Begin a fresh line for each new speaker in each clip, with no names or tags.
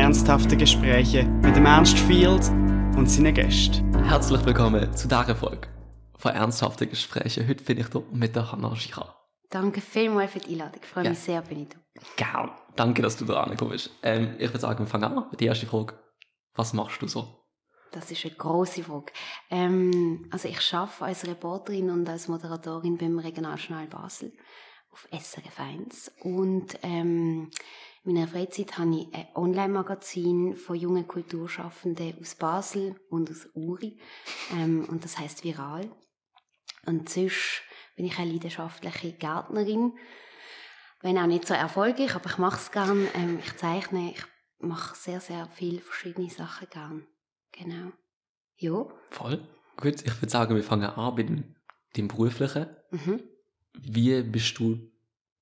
ernsthafte Gespräche mit dem Ernst Field und seinen Gästen.
Herzlich willkommen zu dieser Folge von Ernsthafte Gespräche. Heute bin ich hier mit der Hannah Schira.
Danke vielmals für die Einladung. Ich freue mich sehr, bin ich da.
Gern. Danke, dass du da angekommen bist. Ähm, ich würde sagen, wir fangen an mit der ersten Frage. Was machst du so?
Das ist eine große Frage. Ähm, also ich arbeite als Reporterin und als Moderatorin beim Regionaljournal Basel auf SRF 1 und ähm, in meiner Freizeit habe ich ein Online-Magazin von jungen Kulturschaffenden aus Basel und aus Uri. Ähm, und das heißt Viral. Und sonst bin ich eine leidenschaftliche Gärtnerin. Wenn auch nicht so erfolgreich, aber ich mache es gerne. Ähm, ich zeichne, ich mache sehr, sehr viele verschiedene Sachen gern. Genau. Ja.
Voll. Gut, ich würde sagen, wir fangen an mit dem, dem Beruflichen. Mhm. Wie bist du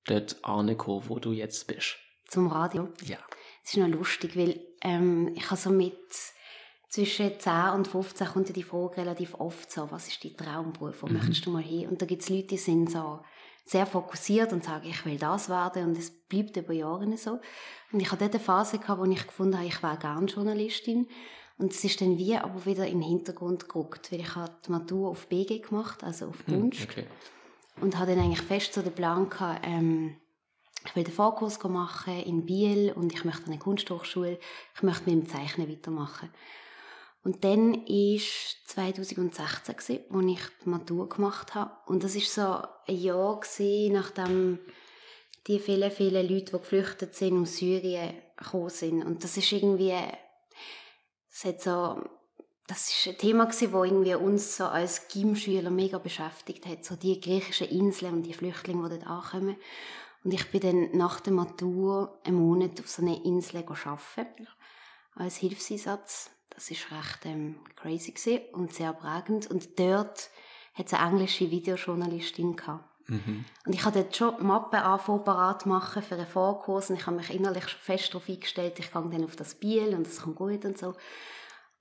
dort angekommen, wo du jetzt bist?
Zum Radio.
Ja.
Es ist noch lustig, weil ähm, ich habe so mit zwischen 10 und 15 kommt die Frage relativ oft so, was ist dein Traumberuf, wo mhm. möchtest du mal hin? Und da gibt es Leute, die sind so sehr fokussiert und sagen, ich will das werden und es bleibt über Jahre so. Und ich hatte dort eine Phase gehabt, wo ich gefunden habe, ich wäre gerne Journalistin. Und es ist dann wie aber wieder in den Hintergrund gerückt, weil ich habe die Matur auf BG gemacht, also auf hm, Wunsch. Okay. Und hatte dann eigentlich fest so den Plan gehabt, ähm, ich will den Vorkurs machen in Biel und ich möchte eine Kunsthochschule. Ich möchte mit dem Zeichnen weitermachen. Und dann war 2016, als ich die Matur gemacht habe. Und das war so ein Jahr, nachdem die vielen, vielen Leute, die geflüchtet sind aus Syrien, gekommen sind. Und das ist irgendwie, das hat so, das ist ein Thema das uns so als Gymschüler mega beschäftigt hat. So die griechischen Inseln und die Flüchtlinge, die dort ankommen. Und ich bin dann nach der Matur einen Monat auf so einer Insel arbeiten, als Hilfseinsatz. Das ist recht ähm, crazy und sehr prägend. Und dort hat es eine englische Videojournalistin gehabt. Mhm. Und ich habe dort schon Mappen anfangen machen für einen Vorkurs und ich habe mich innerlich schon fest darauf eingestellt, ich gehe dann auf das Biel und das kommt gut und so.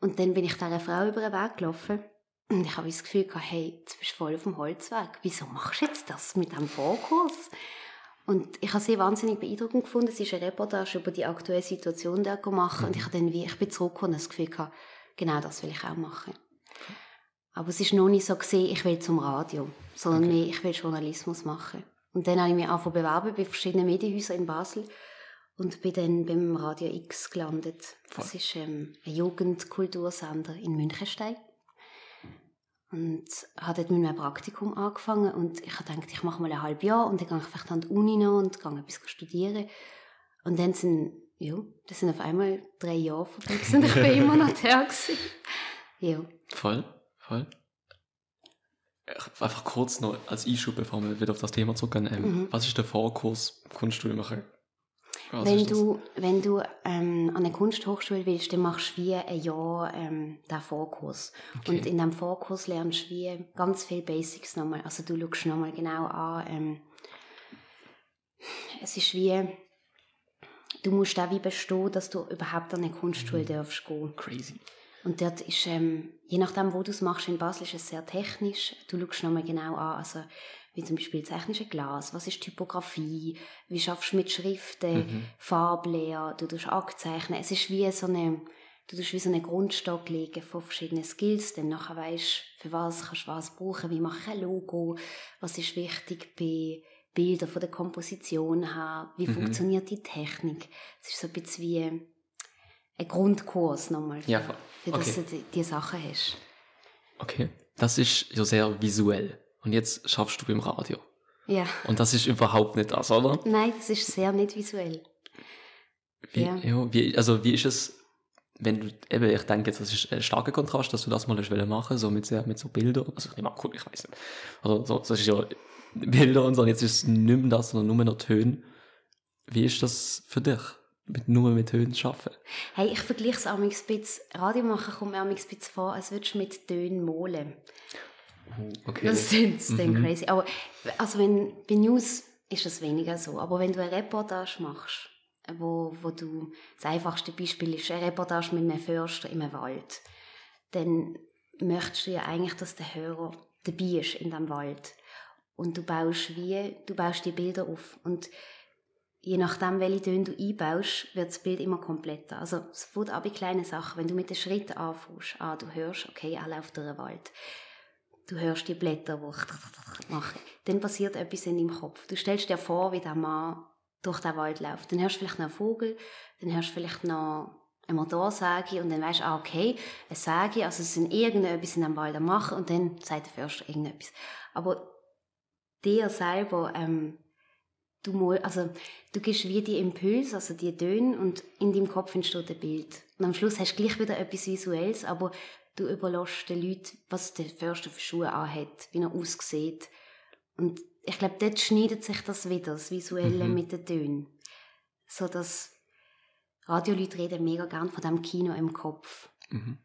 Und dann bin ich dieser Frau über den Weg gelaufen und ich habe das Gefühl gehabt, hey, jetzt bist du voll auf dem Holzweg. Wieso machst du jetzt das mit dem Vorkurs? Und ich habe sie wahnsinnig beeindruckend gefunden. Sie ist eine Reportage über die aktuelle Situation da gemacht. Und ich habe dann wie, ich bin zurückgekommen und das Gefühl gehabt, genau das will ich auch machen. Aber es ist noch nicht so gesehen, ich will zum Radio, sondern okay. mehr, ich will Journalismus machen. Und dann habe ich mich angefangen bewerben bei verschiedenen Medienhäusern in Basel und bin dann beim Radio X gelandet. Das ist ähm, ein Jugendkultursender in Münchenstein. Und habe dort mit meinem Praktikum angefangen und ich habe gedacht, ich mache mal ein halbes Jahr und dann gehe ich vielleicht an die Uni noch und gehe etwas studieren. Und dann sind, ja, das sind auf einmal drei Jahre vorbei und ich bin immer noch da gewesen. Ja.
Voll, voll. Einfach kurz noch als Einschub, bevor wir wieder auf das Thema zurückgehen. Ähm, mhm. Was ist der Vorkurs Kunststudium machen?
Was wenn, du, wenn du ähm, an eine Kunsthochschule willst, dann machst du wie ein Jahr ähm, den Vorkurs. Okay. Und in diesem Vorkurs lernst du wie ganz viele Basics nochmal. Also du schaust nochmal genau an. Ähm, es ist wie, du musst auch wie bestehen, dass du überhaupt an eine Kunstschule mhm. darfst gehen.
Crazy.
Und dort ist, ähm, je nachdem, wo du es machst, in Basel ist es sehr technisch. Du schaust nochmal genau an. Also wie zum Beispiel technische Glas, was ist Typografie, wie schaffst du mit Schriften, mhm. Farblehre, du tust abzeichnen. Es ist wie so eine, du tust wie so einen Grundstock legen von verschiedenen Skills, dann nachher weißt, für was kannst du was brauchen, wie mache ich ein Logo, was ist wichtig bei Bildern von der Komposition her, wie mhm. funktioniert die Technik. Es ist so ein bisschen wie ein Grundkurs nochmal, für,
ja,
für okay. dass du die, die Sachen hast.
Okay, das ist ja sehr visuell und jetzt schaffst du beim Radio.
Ja.
Und das ist überhaupt nicht das, oder?
Nein, das ist sehr nicht visuell.
Wie, ja. ja wie, also wie ist es, wenn du, eben, ich denke jetzt, das ist ein starker Kontrast, dass du das mal machen so mit, mit so Bildern, also ich cool, ich weiß nicht. Also so, das ist ja Bilder und so, und jetzt ist es nicht mehr das, sondern nur noch Töne. Wie ist das für dich? Mit, nur mit Tönen zu arbeiten?
Hey, ich vergleiche es auch ein bisschen, Radio machen kommt mir ein bisschen vor, als würdest du mit Tönen malen.
Okay.
Das ist dann mhm. crazy. Aber also wenn, bei News ist das weniger so. Aber wenn du eine Reportage machst, wo, wo du, das einfachste Beispiel ist eine Reportage mit einem Förster im Wald, dann möchtest du ja eigentlich, dass der Hörer dabei ist in dem Wald. Und du baust wie, du baust die Bilder auf. Und je nachdem, welche Töne du einbaust, wird das Bild immer kompletter. Also es fängt an bei kleinen Sachen. Wenn du mit den Schritten anfängst, ah, du hörst, okay, er läuft durch den Wald. Du hörst die Blätter, die machen. Dann passiert etwas in deinem Kopf. Du stellst dir vor, wie der Mann durch den Wald läuft. Dann hörst du vielleicht noch einen Vogel, dann hörst du vielleicht noch eine Motorsäge und dann weißt du, ah, okay, eine Säge, also es sind irgendetwas in dem Wald am machen und dann sagt der Förster irgendetwas. Aber dir selber, ähm, du also du gibst wie die Impulse, also die Töne und in deinem Kopf entsteht ein Bild. Und am Schluss hast du gleich wieder etwas Visuelles, aber du überlässt den Leuten, was der Förster für Schuhe anhat, wie er aussieht. Und ich glaube, dort schneidet sich das wieder, das Visuelle mhm. mit den Tönen. So dass Radioleute reden mega gern von dem Kino im Kopf. Mhm.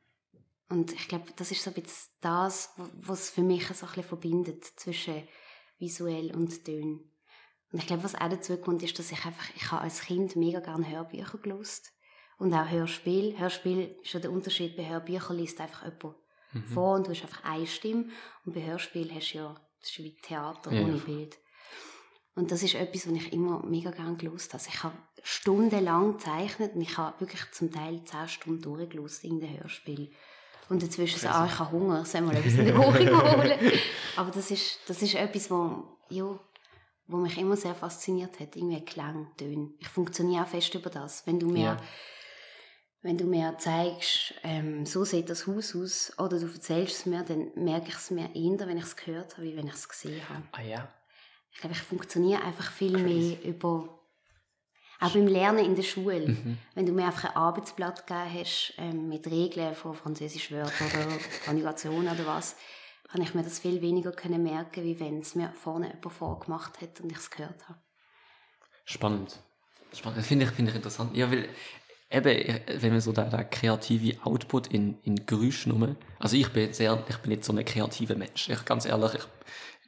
Und ich glaube, das ist so ein bisschen das, was für mich so ein bisschen verbindet zwischen visuell und Tönen. Und ich glaube, was auch dazu kommt, ist, dass ich einfach, ich habe als Kind mega gerne Hörbücher gelost und auch Hörspiel. Hörspiel ist ja der Unterschied, bei Hörbüchern liest einfach jemand mhm. vor und du hast einfach eine Stimme und bei Hörspiel hast du ja, das ist wie Theater ja. ohne Bild. Und das ist etwas, was ich immer mega gerne gelost habe. Also ich habe stundenlang gezeichnet und ich habe wirklich zum Teil zehn Stunden durchgelost in den Hörspiel. Und dazwischen so, ah, ich habe Hunger, soll mal etwas in der Woche holen. Aber das ist, das ist etwas, wo, ja, wo mich immer sehr fasziniert hat, irgendwie Klang, Töne. Ich funktioniere auch fest über das. Wenn du mir, ja. Wenn du mir zeigst, ähm, so sieht das Haus aus, oder du erzählst es mir, dann merke ich es mir eher, wenn ich es gehört habe, wie wenn ich es gesehen habe.
Ah ja.
Ich glaube, ich funktioniere einfach viel Crazy. mehr über auch beim Lernen in der Schule. Mhm. Wenn du mir einfach ein Arbeitsblatt gegeben hast, ähm, mit Regeln von Französisch Wörtern oder Konjugation oder was, kann ich mir das viel weniger können merken, wie wenn es mir vorne jemand vorgemacht hat und ich es gehört habe.
Spannend. Spannend. Das finde ich, finde ich interessant. Ja, weil eben, wenn man so der, der kreative Output in, in Geräusch nummer, also ich bin sehr, ich bin nicht so ein kreativer Mensch. Ich, ganz ehrlich, ich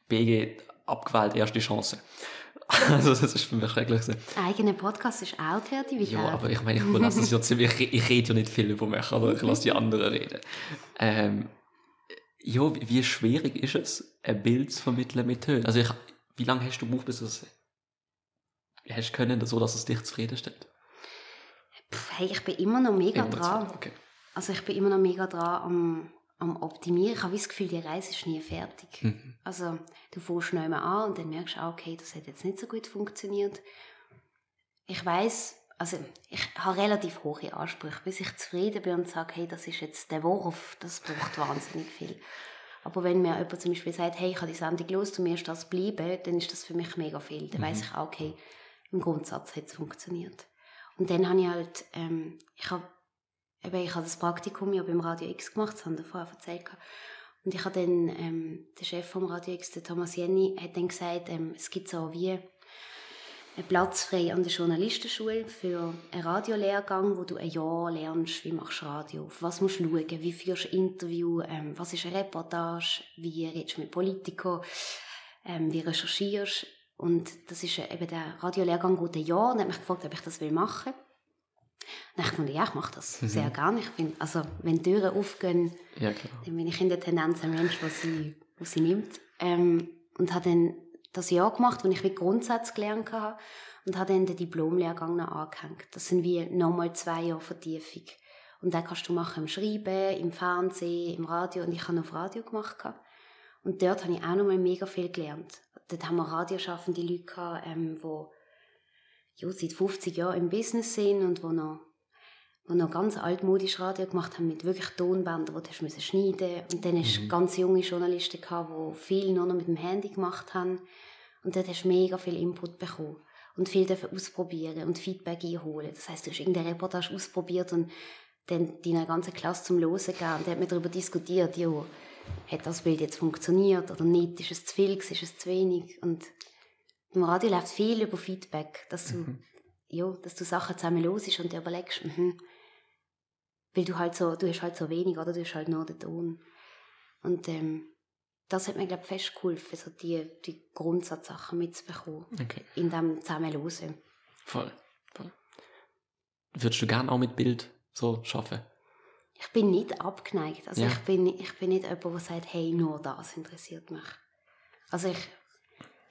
BG abgewählt, erste Chance. Also das ist für mich schrecklich.
Eigener Podcast ist auch Kreativität.
Ja, aber ich meine, ich, das ja ziemlich, ich, ich rede ja nicht viel über mich, aber ich lasse die anderen reden. Ähm, ja, wie schwierig ist es, ein Bild zu vermitteln mit Tönen? Also ich, wie lange hast du gebraucht, bis du es hast können, so dass es dich zufriedenstellt?
Hey, ich bin immer noch mega immer dran. Okay. Also ich bin immer noch mega dran am, am Optimieren. Ich habe das Gefühl, die Reise ist nie fertig. Mhm. Also du fährst neu an und dann merkst du, okay, das hat jetzt nicht so gut funktioniert. Ich weiß also ich habe relativ hohe Ansprüche, bis ich zufrieden bin und sage, hey, das ist jetzt der Wurf, das braucht wahnsinnig viel. Aber wenn mir jemand zum Beispiel sagt, hey, ich habe die Sendung los, du mir das bleiben, dann ist das für mich mega viel. Dann mhm. weiß ich auch, okay, im Grundsatz hat es funktioniert. Und dann habe ich halt, ähm, ich habe eben, ich habe das Praktikum ja beim Radio X gemacht, das haben wir vorher erzählt. Und ich habe dann, ähm, der Chef vom Radio X, der Thomas Jenny, hat dann gesagt, ähm, es gibt so wie einen Platz frei an der Journalistenschule für einen Radiolehrgang, wo du ein Jahr lernst, wie machst du Radio, auf was musst du schauen, wie führst du Interview, ähm, was ist eine Reportage, wie redest du mit Politikern, ähm, wie recherchierst und das ist eben der Radiolehrgang ein Jahr und hat mich gefragt, ob ich das machen will. Und ich fand, ja, ich mache das mhm. sehr gerne. Ich finde, also, wenn Türen aufgehen, ja, dann bin ich in der Tendenz ein Mensch, was sie, was sie nimmt. Ähm, und habe dann das Jahr gemacht, wo ich wie Grundsätze gelernt habe und habe dann den Diplomlehrgang noch angehängt. Das sind wie nochmal zwei Jahre Vertiefung. Und dann kannst du machen im Schreiben, im Fernsehen, im Radio und ich habe noch Radio gemacht. Und dort habe ich auch nochmal mega viel gelernt. Dort haben wir radioschaffende Leute gehabt, ähm, die ja, seit 50 Jahren im Business sind und wo noch die noch ganz altmodisch Radio gemacht haben mit wirklich Tonbändern, die du schneiden musst. Und dann hast du mhm. ganz junge Journalisten gehabt, die viel nur noch mit dem Handy gemacht haben. Und dort hast du mega viel Input bekommen. Und viel dürfen ausprobieren und Feedback einholen. Das heisst, du hast irgendeine Reportage ausprobiert und dann deiner ganzen Klasse zum Losen gegeben. Und dann hat man darüber diskutiert, ja, hat das Bild jetzt funktioniert oder nicht? Ist es zu viel, ist es zu wenig? Und im Radio läuft viel über Feedback, dass du, mhm. ja, dass du Sachen zusammen losest und dir überlegst, mhm, weil du halt so, du hast halt so wenig, oder? Du hast halt nur den Ton. Und ähm, das hat mir, glaube ich, fest geholfen, so die, die Grundsatzsachen mitzubekommen. Okay. In dem Zusammenlosen.
Voll, voll. Würdest du gerne auch mit Bild so schaffen?
Ich bin nicht abgeneigt. Also ja. ich, bin, ich bin nicht jemand, der sagt, hey, nur das interessiert mich. Also ich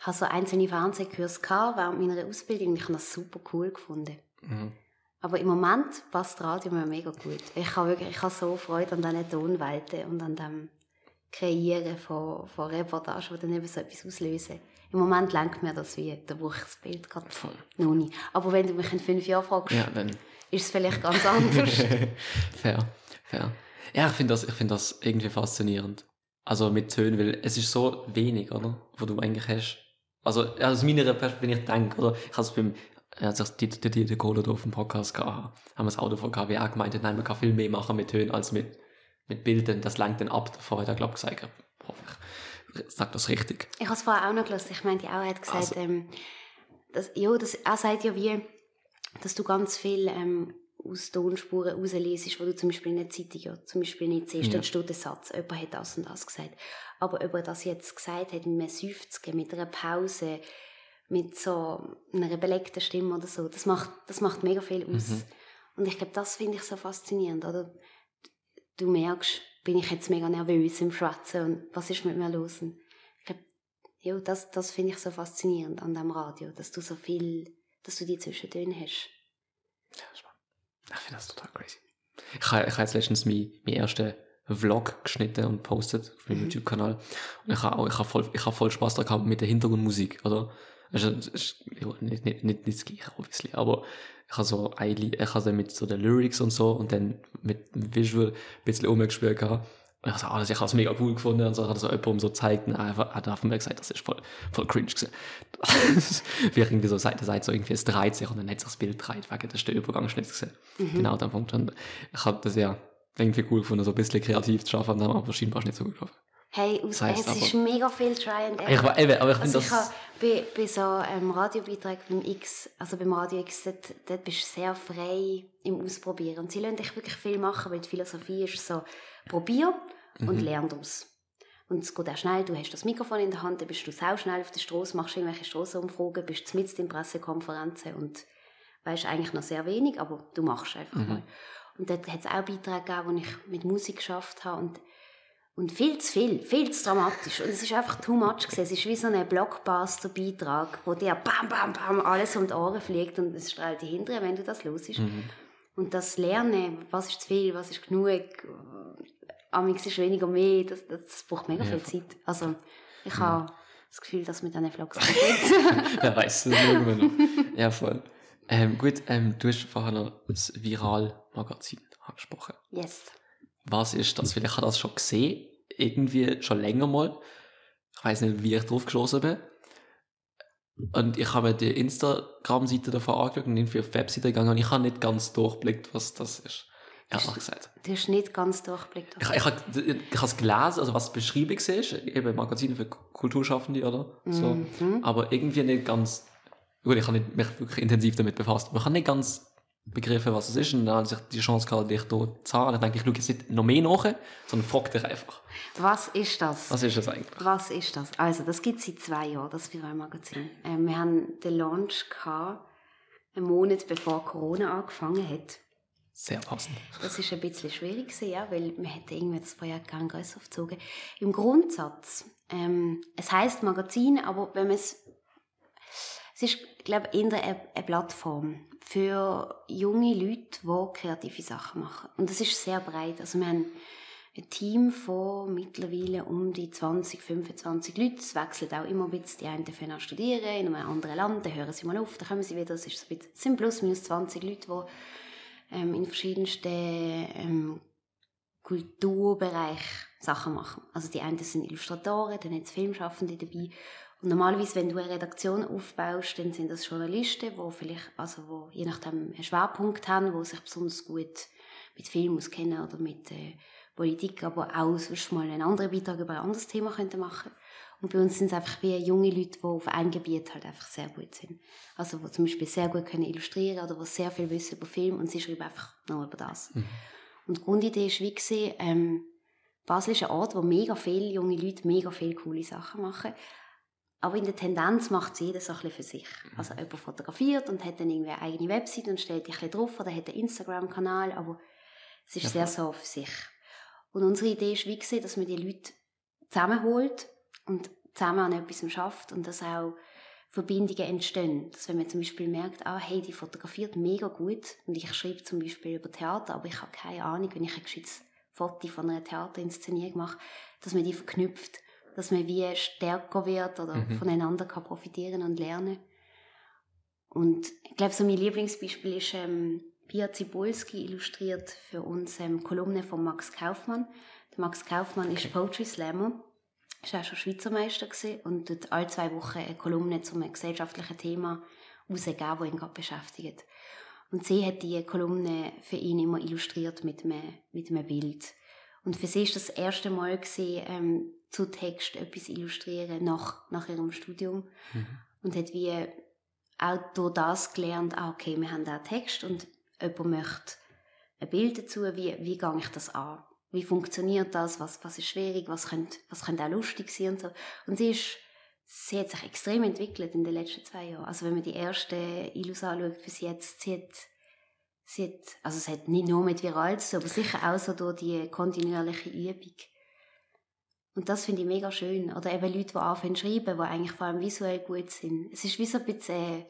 habe so einzelne Fernsehkurse während meiner Ausbildung und ich habe das super cool gefunden. Mhm. Aber im Moment passt Radio mir mega gut. Ich habe wirklich, ich habe so Freude an diesen Tonwelten und an dem Kreieren von, von Reportagen, die dann eben so etwas auslösen. Im Moment lenkt mir das wie, da brauche ich das Bild gerade noch nicht. Aber wenn du mich in fünf Jahren fragst, ja, dann. ist es vielleicht ganz anders.
fair, fair. Ja, ich finde das, find das irgendwie faszinierend. Also mit Tönen, weil es ist so wenig, oder? Wo du eigentlich hast. Also aus meiner Perspektive, wenn ich denke, oder? Ich habe es beim, als ich die, die, die, die Kohle auf dem Podcast gehabt haben wir es auch davon gehabt, wie er gemeint nein, man kann viel mehr machen mit Tönen als mit, mit Bildern. Das lenkt dann ab, davor hat er, glaube ich, gesagt. Hoffe ich. Sag das richtig.
Ich habe es vorher auch noch gelesen. Ich meinte, auch, er hat gesagt, also, ähm, dass, ja, das, er sagt ja wie, dass du ganz viel ähm, aus Tonspuren rauslesest, wo du zum Beispiel in der Zeitung ja, zum Beispiel nicht siehst, ja. dann steht der Satz, jemand hat das und das gesagt. Aber ob er das jetzt gesagt hat, mit einem Seufzen, mit einer Pause, mit so einer belegten Stimme oder so, das macht, das macht mega viel aus. Mhm. Und ich glaube, das finde ich so faszinierend, oder? Du merkst, bin ich jetzt mega nervös im Schwatzen und was ist mit mir los? Und ich glaube, ja, das, das finde ich so faszinierend an dem Radio, dass du so viel, dass du die Zwischentöne hast.
Ich finde das total crazy. Ich habe, ich habe jetzt letztens meinen, meinen ersten Vlog geschnitten und postet auf meinem mhm. YouTube-Kanal. Und ich habe auch, ich habe voll, ich habe voll Spaß daran gehabt mit der Hintergrundmusik, oder? Also, ist, ja, nicht, nicht, nicht, nicht das Gleiche, obviously, aber ich habe so, ich habe mit so den Lyrics und so und dann mit dem Visual ein bisschen umgespielt gehabt. Und ich habe ich habe es mega cool gefunden und so hat so jemand so gezeigt und einfach, hat mir gesagt, das ist voll, voll cringe gewesen. Wie irgendwie so seit, seit so irgendwie es dreht sich und dann hat sich das Bild dreht, wegen der Übergangsschnitt gesehen. Mhm. Genau, der Punkt. Und ich habe das ja irgendwie cool gefunden, so ein bisschen kreativ zu schaffen, aber scheinbar ist nicht so gut gelaufen.
Hey, aus, das heißt, es ist mega viel Try and
Error. Ich, eben, aber ich also
finde das... bei, bei so einem Radiobeitrag beim X, also beim Radio X, dort, dort bist du sehr frei im Ausprobieren. Und sie lassen dich wirklich viel machen, weil die Philosophie ist so, probier und mhm. lern daraus. Und es geht auch schnell, du hast das Mikrofon in der Hand, dann bist du sau schnell auf der Straße, machst irgendwelche Strassenumfragen, bist mit in Pressekonferenzen und weißt eigentlich noch sehr wenig, aber du machst einfach mhm. mal. Und dort hat es auch Beiträge gegeben, wo ich mit Musik geschafft habe und und viel zu viel, viel zu dramatisch. Und es ist einfach too much gewesen. Es ist wie so ein Blockbuster-Beitrag, wo dir bam, bam, bam alles um die Ohren fliegt und es strahlt dich hinterher, wenn du das los Mhm. Und das Lernen, was ist zu viel, was ist genug, amigs ist weniger mehr, das, das braucht mega ja. viel Zeit. Also, ich ja. habe das Gefühl, dass mit diesen Vlogs
geht. Wer weiß, das irgendwann noch. Ja, voll. Ähm, gut, ähm, du hast vorher noch das Viral-Magazin angesprochen.
Yes.
Was ist das? Vielleicht hat das schon gesehen, irgendwie schon länger mal. Ich weiß nicht, wie ich drauf geschossen bin. Und ich habe mir die Instagram-Seite davon angeschaut und irgendwie auf die Webseite gegangen und ich habe nicht ganz durchblickt, was das ist. Ehrlich gesagt.
Du hast nicht ganz durchblickt.
Ich, ich, ich, ich habe es gelesen, also was die Beschreibung ist, eben Magazine für Kulturschaffende oder so. Mhm. Aber irgendwie nicht ganz, gut, ich habe mich wirklich intensiv damit befasst, aber ich habe nicht ganz begriffen, was es ist. Und dann habe ich die Chance gehabt, dich hier zu haben. Ich denke, ich schaue jetzt nicht noch mehr nach, sondern frage dich einfach.
Was ist das?
Was ist das eigentlich?
Was ist das? Also, das gibt es seit zwei Jahren, das Viral-Magazin. Ähm, wir haben den Launch gehabt, einen Monat bevor Corona angefangen hat.
Sehr passend.
Das ist ein bisschen schwierig gewesen, ja, weil wir hätten irgendwie das Projekt gerne größer aufgezogen. Im Grundsatz, ähm, es heißt Magazin, aber wenn man es es ist, glaube ich, eher eine, eine Plattform für junge Leute, die kreative Sachen machen. Und das ist sehr breit. Also wir haben ein Team von mittlerweile um die 20, 25 Leute. Es wechselt auch immer ein bisschen. Die einen dürfen studieren in einem anderen Land, dann hören sie mal auf, dann kommen sie wieder. Es, so sind plus minus 20 Leute, die ähm, in verschiedensten ähm, Kulturbereichen Sachen machen. Also die einen sind Illustratoren, dann es Filmschaffende dabei und normalerweise, wenn du eine Redaktion aufbaust, dann sind das Journalisten, die vielleicht, also wo je nachdem einen Schwerpunkt haben, die sich besonders gut mit Film auskennen oder mit äh, Politik, aber auch sonst mal einen anderen Beitrag über ein anderes Thema könnten machen. Und bei uns sind es einfach wie junge Leute, die auf einem Gebiet halt einfach sehr gut sind. Also, die zum Beispiel sehr gut können illustrieren oder die sehr viel wissen über Film und sie schreiben einfach nur über das. Mhm. Und die Grundidee war wie, ähm, Basel ist ein Ort, wo mega viele junge Leute mega viele coole Sachen machen. Aber in der Tendenz macht es jeder so ein bisschen für sich. Mhm. Also jemand fotografiert und hat dann irgendwie eine eigene Website und stellt dich ein bisschen drauf oder hat einen Instagram-Kanal, aber es ist ja, sehr so für sich. Und unsere Idee ist wie dass man die Leute zusammenholt und zusammen an etwas schafft und dass auch Verbindungen entstehen. Dass wenn man zum Beispiel merkt, ah, hey, die fotografiert mega gut und ich schreibe zum Beispiel über Theater, aber ich habe keine Ahnung, wenn ich ein gescheites Foto von einer Theaterinszenierung mache, dass man die verknüpft, dass man wie stärker wird oder mhm. voneinander kann profitieren und lernen. Und ich glaube, so mein Lieblingsbeispiel ist ähm, Pia Zibulski illustriert für uns ähm, Kolumne von Max Kaufmann. Der Max Kaufmann okay. ist Poetry Slammer war auch schon Schweizer Meister und dort alle zwei Wochen eine Kolumne zu einem gesellschaftlichen Thema rausgegeben, das ihn gerade beschäftigt. Und sie hat die Kolumne für ihn immer illustriert mit einem, mit einem Bild. Und für sie war das, das erste Mal, gewesen, ähm, zu Text etwas illustrieren nach, nach ihrem Studium. Mhm. Und hat wie auch durch das gelernt, ah, okay, wir haben da Text und jemand möchte ein Bild dazu, wie, wie gehe ich das an? wie funktioniert das, was, was ist schwierig, was könnte, was könnte auch lustig sein und so. Und sie ist, sie hat sich extrem entwickelt in den letzten zwei Jahren. Also wenn man die erste Ilus anschaut bis jetzt, sie hat, sie hat, also es hat nicht nur mit Viral zu aber sicher auch so durch die kontinuierliche Übung. Und das finde ich mega schön. Oder eben Leute, die anfangen zu schreiben, die eigentlich vor allem visuell gut sind. Es ist wie so ein bisschen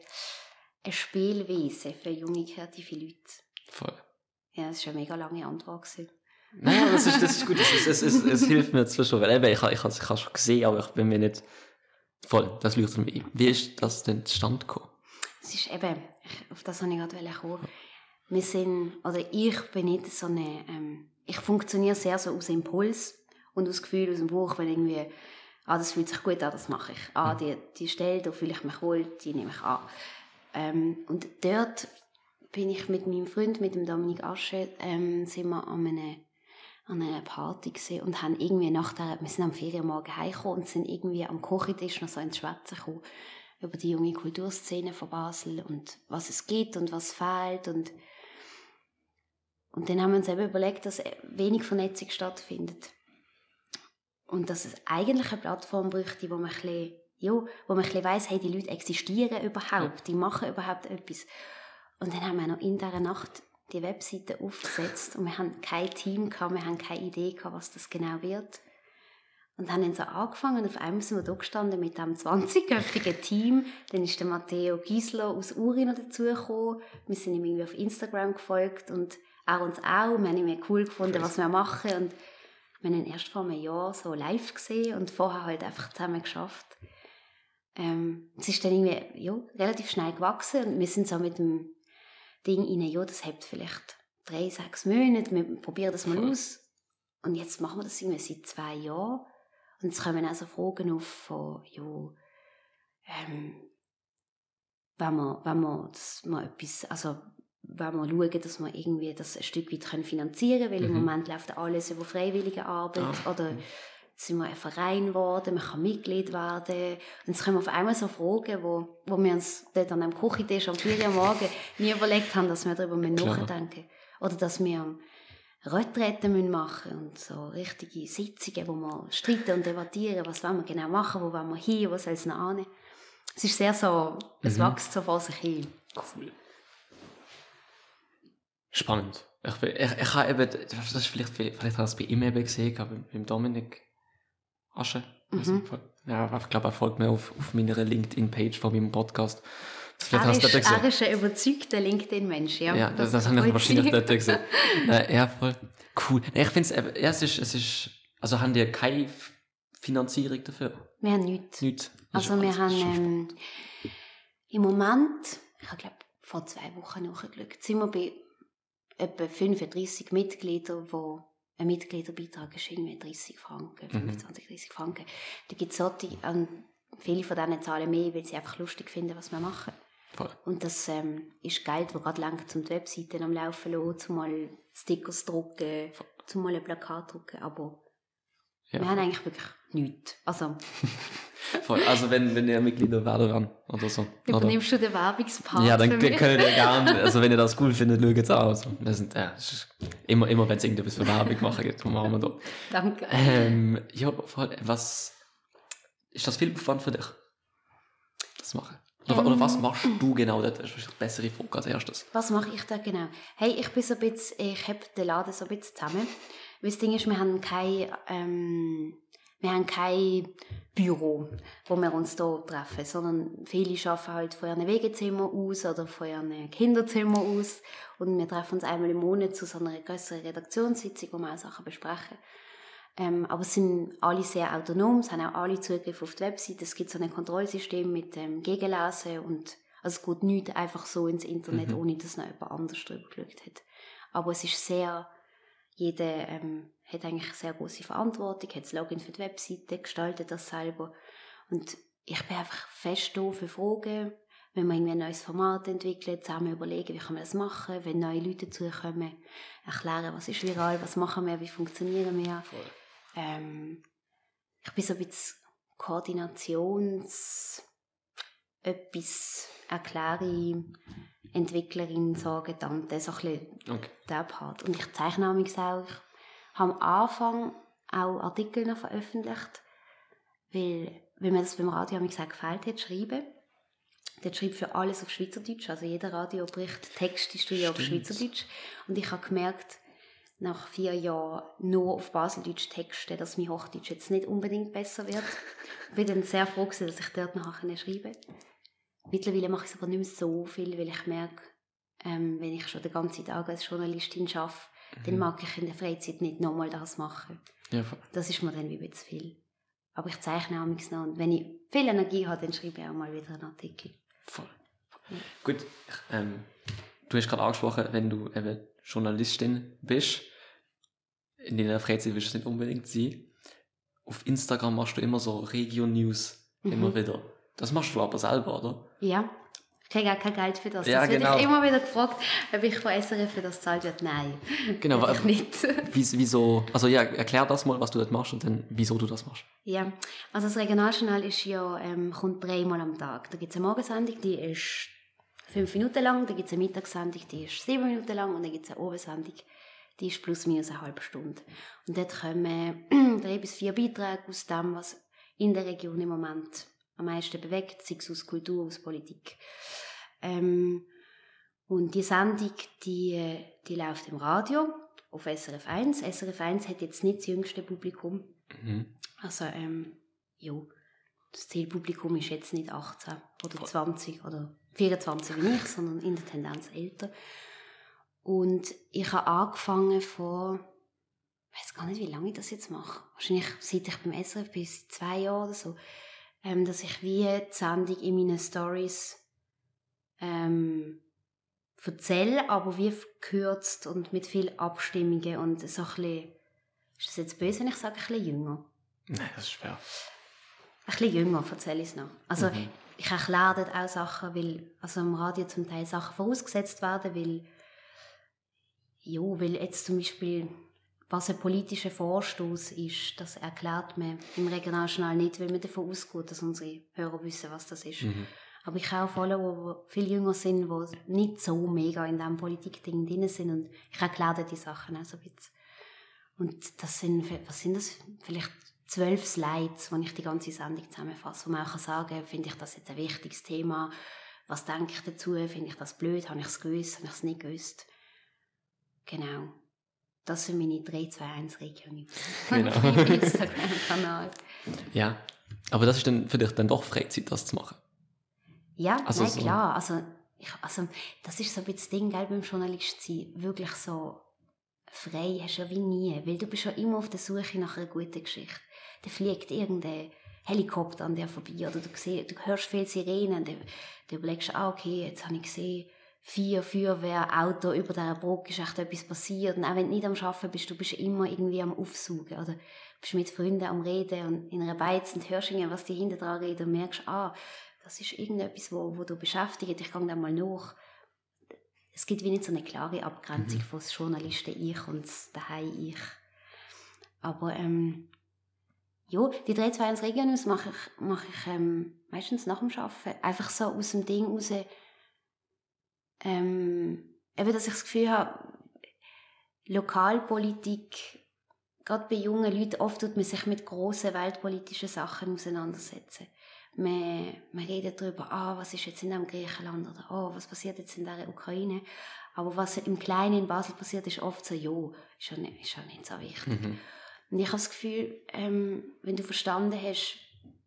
eine Spielweise für junge, kreative Leute.
Voll.
Ja, das war eine mega lange Antwort. Gewesen.
Nein, das ist, das ist gut. Es, es, es, es hilft mir verstehen. Weil eben, ich, ich, ich habe es schon gesehen, aber ich bin mir nicht voll. Das leuchtet mir ein. Wie ist das denn zustande gekommen?
Es ist eben, auf das habe ich gerade kommen. Wir sind, oder ich bin nicht so eine, ähm, ich funktioniere sehr so aus Impuls und aus Gefühl, aus dem Buch, wenn irgendwie, ah, das fühlt sich gut an, das mache ich. Ah, mhm. die, die Stelle, da fühle ich mich wohl, die nehme ich an. Ähm, und dort bin ich mit meinem Freund, mit dem Dominik Asche, ähm, sind wir an einem an einer Party gesehen und haben irgendwie nach der, wir sind am Ferienmorgen heimgekommen und sind irgendwie am Kochentisch noch so ins Schwätzen gekommen über die junge Kulturszene von Basel und was es gibt und was fehlt und und dann haben wir uns eben überlegt, dass wenig Vernetzung stattfindet und dass es eigentlich eine Plattform bräuchte, wo man ein bisschen, ja, wo man ein bisschen weiss, hey, die Leute existieren überhaupt, die machen überhaupt etwas. Und dann haben wir noch in dieser Nacht die Webseite aufgesetzt und wir haben kein Team gehabt, wir haben keine Idee gehabt, was das genau wird. Und haben dann so angefangen und auf einmal sind wir da gestanden mit einem 20-köpfigen Team. Dann ist der Matteo Gisler aus Uri noch dazugekommen. Wir sind ihm irgendwie auf Instagram gefolgt und auch uns auch. Wir haben ihn cool gefunden, was wir machen und wir haben ihn erst vor einem Jahr so live gesehen und vorher halt einfach zusammen geschafft. Ähm, es ist dann irgendwie ja, relativ schnell gewachsen und wir sind so mit dem Ding rein, ja, das hat vielleicht drei, sechs Monate, wir probieren das mal aus. Und jetzt machen wir das irgendwie seit zwei Jahren. Und es kommen auch so Fragen auf von, ja, ähm, wenn wir, wenn wir das mal etwas, also, wenn wir schauen, dass wir irgendwie das ein Stück weit finanzieren können, weil mhm. im Moment läuft alles über freiwillige Arbeit ah. oder sind wir ein Verein geworden, man kann Mitglied werden. Und es kommen auf einmal so Fragen, wo, wo wir uns dort an einem Küchentisch am 4 Uhr morgen nie überlegt haben, dass wir darüber nachdenken Oder dass wir Retreten machen und so richtige Sitzungen, wo wir streiten und debattieren, was wollen wir genau machen, wo wollen wir hin, wo soll es noch hin. Es ist sehr so, es mhm. wächst so vor sich hin.
Cool. Spannend. Ich, ich, ich habe eben, das ist vielleicht, vielleicht habe ich das bei ihm eben gesehen, aber beim Dominik Asche. Also, mhm. ja, ich glaube, er folgt mir auf, auf meiner LinkedIn-Page von meinem Podcast.
Er ist, er ist ein überzeugter LinkedIn-Mensch, ja.
Ja, das, das, das habe ich wahrscheinlich dort gesehen. Nein, ja, voll. Cool. Ich finde es, ja, es ist, es ist, also haben die keine Finanzierung dafür?
Wir haben nichts.
Nichts.
Also wir haben ähm, im Moment, ich glaube vor zwei Wochen nachgeschaut, sind wir bei etwa 35 Mitgliedern, die ein Mitgliederbeitrag ist irgendwie 30 Franken, 25, mhm. 30 Franken. Da gibt es solche, ähm, viele von denen zahlen mehr, weil sie einfach lustig finden, was wir machen.
Voll.
Und das ähm, ist Geld, das gerade lang zum die Webseiten am Laufen lassen, zum mal Stickers drucken, Voll. zum mal ein Plakat drucken, aber ja. wir haben eigentlich wirklich nichts. Also,
Voll. Also wenn, wenn ihr Mitglieder werden wollt oder so.
Übernimmst du den Werbungspart
Ja, dann könnt ihr gerne, also wenn ihr das cool findet, schaut es an. Also, wir sind, ja, immer, immer wenn es irgendetwas für Werbung machen gibt, machen wir da.
Danke.
Ähm, ja, voll, was, ist das viel Aufwand für dich? Das machen? Oder, ähm, oder, was machst du genau dort? Das ist bessere Frage als erstes.
Was mache ich da genau? Hey, ich bin so ein bisschen, ich habe den Laden so ein bisschen zusammen. Weil das Ding ist, wir haben keine, ähm, wir haben kein Büro, wo wir uns hier treffen, sondern viele arbeiten halt von ihren Wegezimmer aus oder von ihren Kinderzimmer aus und wir treffen uns einmal im Monat zu so einer größeren Redaktionssitzung, wo wir auch Sachen besprechen. Ähm, aber es sind alle sehr autonom, es haben auch alle Zugriff auf die Website, es gibt so ein Kontrollsystem mit dem Gegenlesen und also es geht nicht einfach so ins Internet, mhm. ohne dass noch jemand anders drüber geschaut hat. Aber es ist sehr, jeder ähm, hat eigentlich sehr große Verantwortung, hat das Login für die Webseite, gestaltet das selber. Und ich bin einfach fest da für Fragen, wenn man irgendwie ein neues Format entwickelt, zusammen überlegen, wie kann man das machen, wenn neue Leute dazukommen, erklären, was ist viral, was machen wir, wie funktionieren wir. Ähm, ich bin so ein bisschen Koordinations- etwas erkläre Entwicklerin, sagen Tante, so ein bisschen okay. der Part. Und ich zeichne auch. Ich habe am Anfang auch Artikel noch veröffentlicht, weil, weil mir das beim Radio gesagt gefällt hat, schreiben. Der schreibt für alles auf Schweizerdeutsch, also jeder Radiobericht, Text ist ja auf Schweizerdeutsch. Und ich habe gemerkt, nach vier Jahren nur auf Baseldeutsch texten, dass mein Hochdeutsch jetzt nicht unbedingt besser wird. Ich bin dann sehr froh dass ich dort noch schreiben konnte. Mittlerweile mache ich es aber nicht mehr so viel, weil ich merke, ähm, wenn ich schon den ganzen Tag als Journalistin arbeite, mhm. dann mag ich in der Freizeit nicht nochmal das machen. Ja, das ist mir dann wie zu viel. Aber ich zeichne auch noch und wenn ich viel Energie habe, dann schreibe ich auch mal wieder einen Artikel.
Voll. Ja. Gut, ähm, du hast gerade angesprochen, wenn du eben Journalistin bist, in deiner Freizeit willst du es nicht unbedingt sein. Auf Instagram machst du immer so Region-News, mhm. immer wieder. Das machst du aber selber, oder?
Ja. Ich kriege auch kein Geld für das. Ja, das genau. wird ich immer wieder gefragt, ob ich von SRF für das zahlt wird. Nein.
Genau, ich nicht. wieso, also ja, erklär das mal, was du dort machst und dann, wieso du das machst.
Ja, also das Regionaljournal ist ja, ähm, kommt dreimal am Tag. Da gibt es eine Morgensendung, die ist fünf Minuten lang, da gibt es eine Mittagssendung, die ist sieben Minuten lang und dann gibt es eine Abendsendung, die ist plus minus eine halbe Stunde. Und dort kommen drei bis vier Beiträge aus dem, was in der Region im Moment am meisten bewegt, sei es aus Kultur, aus Politik. Ähm, und die Sendung, die, die läuft im Radio auf SRF 1. SRF 1 hat jetzt nicht das jüngste Publikum. Mhm. Also, ähm, ja, das Zielpublikum ist jetzt nicht 18 oder 20 oder 24 wie ich, sondern in der Tendenz älter. Und ich habe angefangen vor, ich weiß gar nicht, wie lange ich das jetzt mache. Wahrscheinlich seit ich beim SRF bin, seit zwei Jahren oder so ähm, dass ich wie die Sendung in meinen Stories ähm, erzähle, aber wie verkürzt und mit viel Abstimmungen und so ein bisschen, ist das jetzt böse, wenn ich sage, ein bisschen jünger?
Nein, das ist schwer.
Ein bisschen jünger erzähle ich es noch. Also mhm. ich erkläre dort auch Sachen, weil also im Radio zum Teil Sachen vorausgesetzt werden, weil ja, weil jetzt zum Beispiel was ein politischer Vorstoß ist, das erklärt man im Regionaljournal nicht, weil man davon ausgeht, dass unsere Hörer wissen, was das ist. Mhm. Aber ich habe auch Follower, die viel jünger sind, die nicht so mega in diesem Politikding drin sind und ich erkläre die Sachen auch so ein bisschen. Und das sind, was sind das? Vielleicht zwölf Slides, wo ich die ganze Sendung zusammenfasse, wo man auch sagen kann, finde ich das jetzt ein wichtiges Thema, was denke ich dazu, finde ich das blöd, habe ich es gewusst, habe ich es nicht gewusst. Genau. Das sind meine 321 Region genau. auf meinem Instagram-Kanal.
Ja, aber das ist dann für dich dann doch Freizeit, das zu machen?
Ja, also nein, so. klar. Also, ich, also, das ist so ein bisschen das Ding, gell, beim Journalist sein. Wirklich so frei hast du ja wie nie, weil du bist ja immer auf der Suche nach einer guten Geschichte. Da fliegt irgendein Helikopter an dir vorbei oder du, siehst, du hörst viele Sirenen, dann, dann überlegst ah, okay, jetzt habe ich gesehen, vier Feuerwehrauto über dieser Brücke ist echt etwas passiert. Und auch wenn du nicht am Arbeiten bist, du bist immer irgendwie am Aufsuchen. Oder bist mit Freunden am Reden und in einer Beiz und hörst irgendwie, was die hinter dran reden und merkst, ah, das ist irgendetwas, wo, wo du beschäftigt. Ich gehe dann mal nach. Es gibt wie nicht so eine klare Abgrenzung mhm. von das Journalisten-Ich und das Daheim-Ich. Aber, ähm, ja, die 321 Regions mache ich, mache ich ähm, meistens nach dem Arbeiten. Einfach so aus dem Ding raus, ähm, eben, dass ich das Gefühl habe, Lokalpolitik, gerade bei jungen Leuten, oft tut man sich mit grossen weltpolitischen Sachen auseinandersetzen. Man, man redet darüber, ah, was ist jetzt in dem Griechenland oder oh, was passiert jetzt in der Ukraine. Aber was im Kleinen in Basel passiert, ist oft so, ja, ist ja nicht, ist ja nicht so wichtig. Mhm. Und ich habe das Gefühl, ähm, wenn du verstanden hast,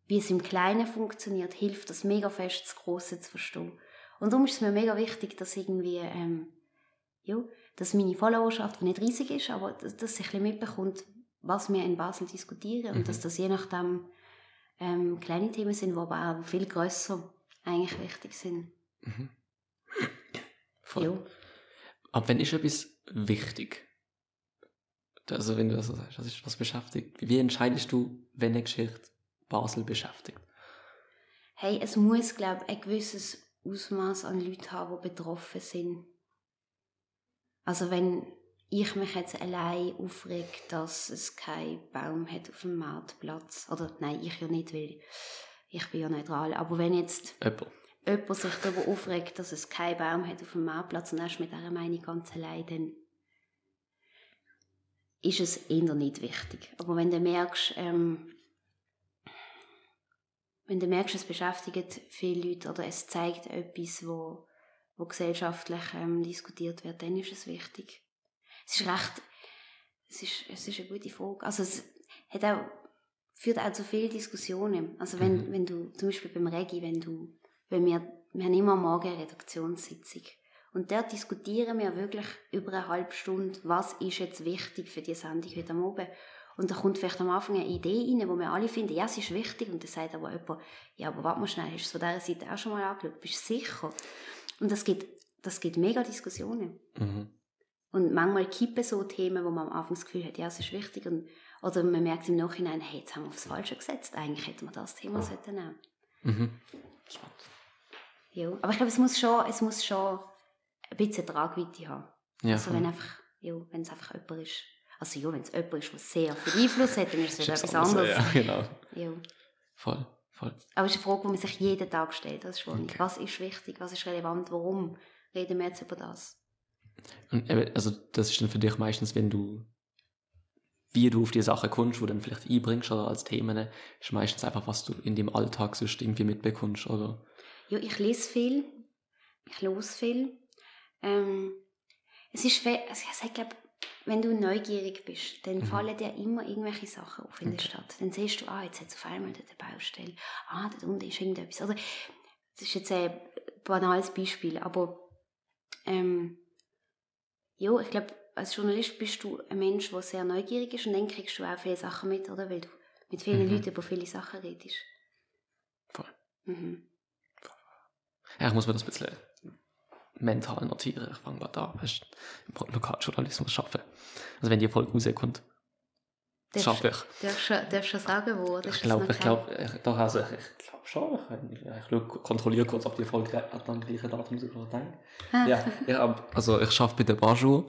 wie es im Kleinen funktioniert, hilft das mega fest, das Große zu verstehen. Und darum ist es mir mega wichtig, dass irgendwie, ähm, ja, dass meine Followerschaft, die nicht riesig ist, aber dass, dass sie ein bisschen mitbekommt, was wir in Basel diskutieren mhm. und dass das je nachdem ähm, kleine Themen sind, die aber auch viel grösser eigentlich wichtig sind. Mhm.
Voll. Ja. Aber wenn ist etwas wichtig? Also wenn du das so sagst, das ist was beschäftigt. Wie entscheidest du, wenn eine Geschichte Basel beschäftigt?
Hey, es muss, glaube ich, ein gewisses Ausmaß an Leuten haben, die betroffen sind. Also wenn ich mich jetzt allein aufrege, dass es keinen Baum hat auf dem Marktplatz, oder nein, ich ja nicht, weil ich bin ja neutral, aber wenn jetzt
jemand,
jemand sich darüber aufregt, dass es keinen Baum hat auf dem Marktplatz und er ist mit dieser Meinung ganz allein, dann ist es eher nicht wichtig. Aber wenn du merkst, ähm, wenn du merkst, es beschäftigt viele Leute oder es zeigt etwas, wo, wo gesellschaftlich ähm, diskutiert wird, dann ist es wichtig. Es ist recht, es ist, es ist eine gute Frage. Also es hat auch, führt auch zu vielen Diskussionen. Also wenn, mhm. wenn du, zum Beispiel beim Regi, wenn du, wenn wir, wir haben immer morgen eine Redaktionssitzung. Und dort diskutieren wir wirklich über eine halbe Stunde, was ist jetzt wichtig für die Sendung heute Abend. Und da kommt vielleicht am Anfang eine Idee rein, wo wir alle finden, ja, es ist wichtig. Und dann sagt aber jemand, ja, aber warte mal schnell, hast du von dieser Seite auch schon mal angeschaut? Bist du sicher? Und das gibt, das gibt mega Diskussionen. Mhm. Und manchmal kippen so Themen, wo man am Anfang das Gefühl hat, ja, es ist wichtig. Und, oder man merkt im Nachhinein, hey, jetzt haben wir aufs Falsche gesetzt. Eigentlich hätten wir das Thema sollten nehmen. Mhm. Ja, aber ich glaube, es muss schon, es muss schon ein bisschen Tragweite haben. Ja, also wenn einfach, ja, wenn es einfach jemand ist, also ja, wenn es jemand ist, der sehr viel Einfluss hat, dann ist es etwas anderes.
Ja, genau. Ja. Voll, voll.
Aber es ist eine Frage, die man sich jeden Tag stellt. Das ist okay. Was ist wichtig, was ist relevant, warum reden wir jetzt über das?
Und also das ist dann für dich meistens, wenn du wie du auf die Sache kommst, wo du dann vielleicht einbringst oder als Themen, ist meistens einfach, was du in dem Alltag sonst irgendwie mitbekommst, oder?
Ja, ich lese viel, ich los viel. Ähm, es ist, ich sage, wenn du neugierig bist, dann mhm. fallen dir immer irgendwelche Sachen auf in okay. der Stadt. Dann siehst du, ah, jetzt hat es auf einmal eine Baustelle, ah, da unten ist irgendetwas. Oder, das ist jetzt ein banales Beispiel, aber ähm, ja, ich glaube, als Journalist bist du ein Mensch, der sehr neugierig ist und dann kriegst du auch viele Sachen mit, oder? Weil du mit vielen mhm. Leuten über viele Sachen redest.
Voll. Mhm. Ja, ich muss mir das ein bisschen mental notieren. Ich fange gerade an, weißt, im Lokaljournalismus arbeiten. Also wenn die Folge rauskommt, schaffe ich.
Darfst du, darfst du sagen, wo?
Das ich glaube, ich glaube, doch, also, ich, ich glaube schon. Ich, ich, ich kontrolliere kurz, ob die Folge an gleichen Datum denkt. Ah. ja, ich, also ich arbeite bei der Barjour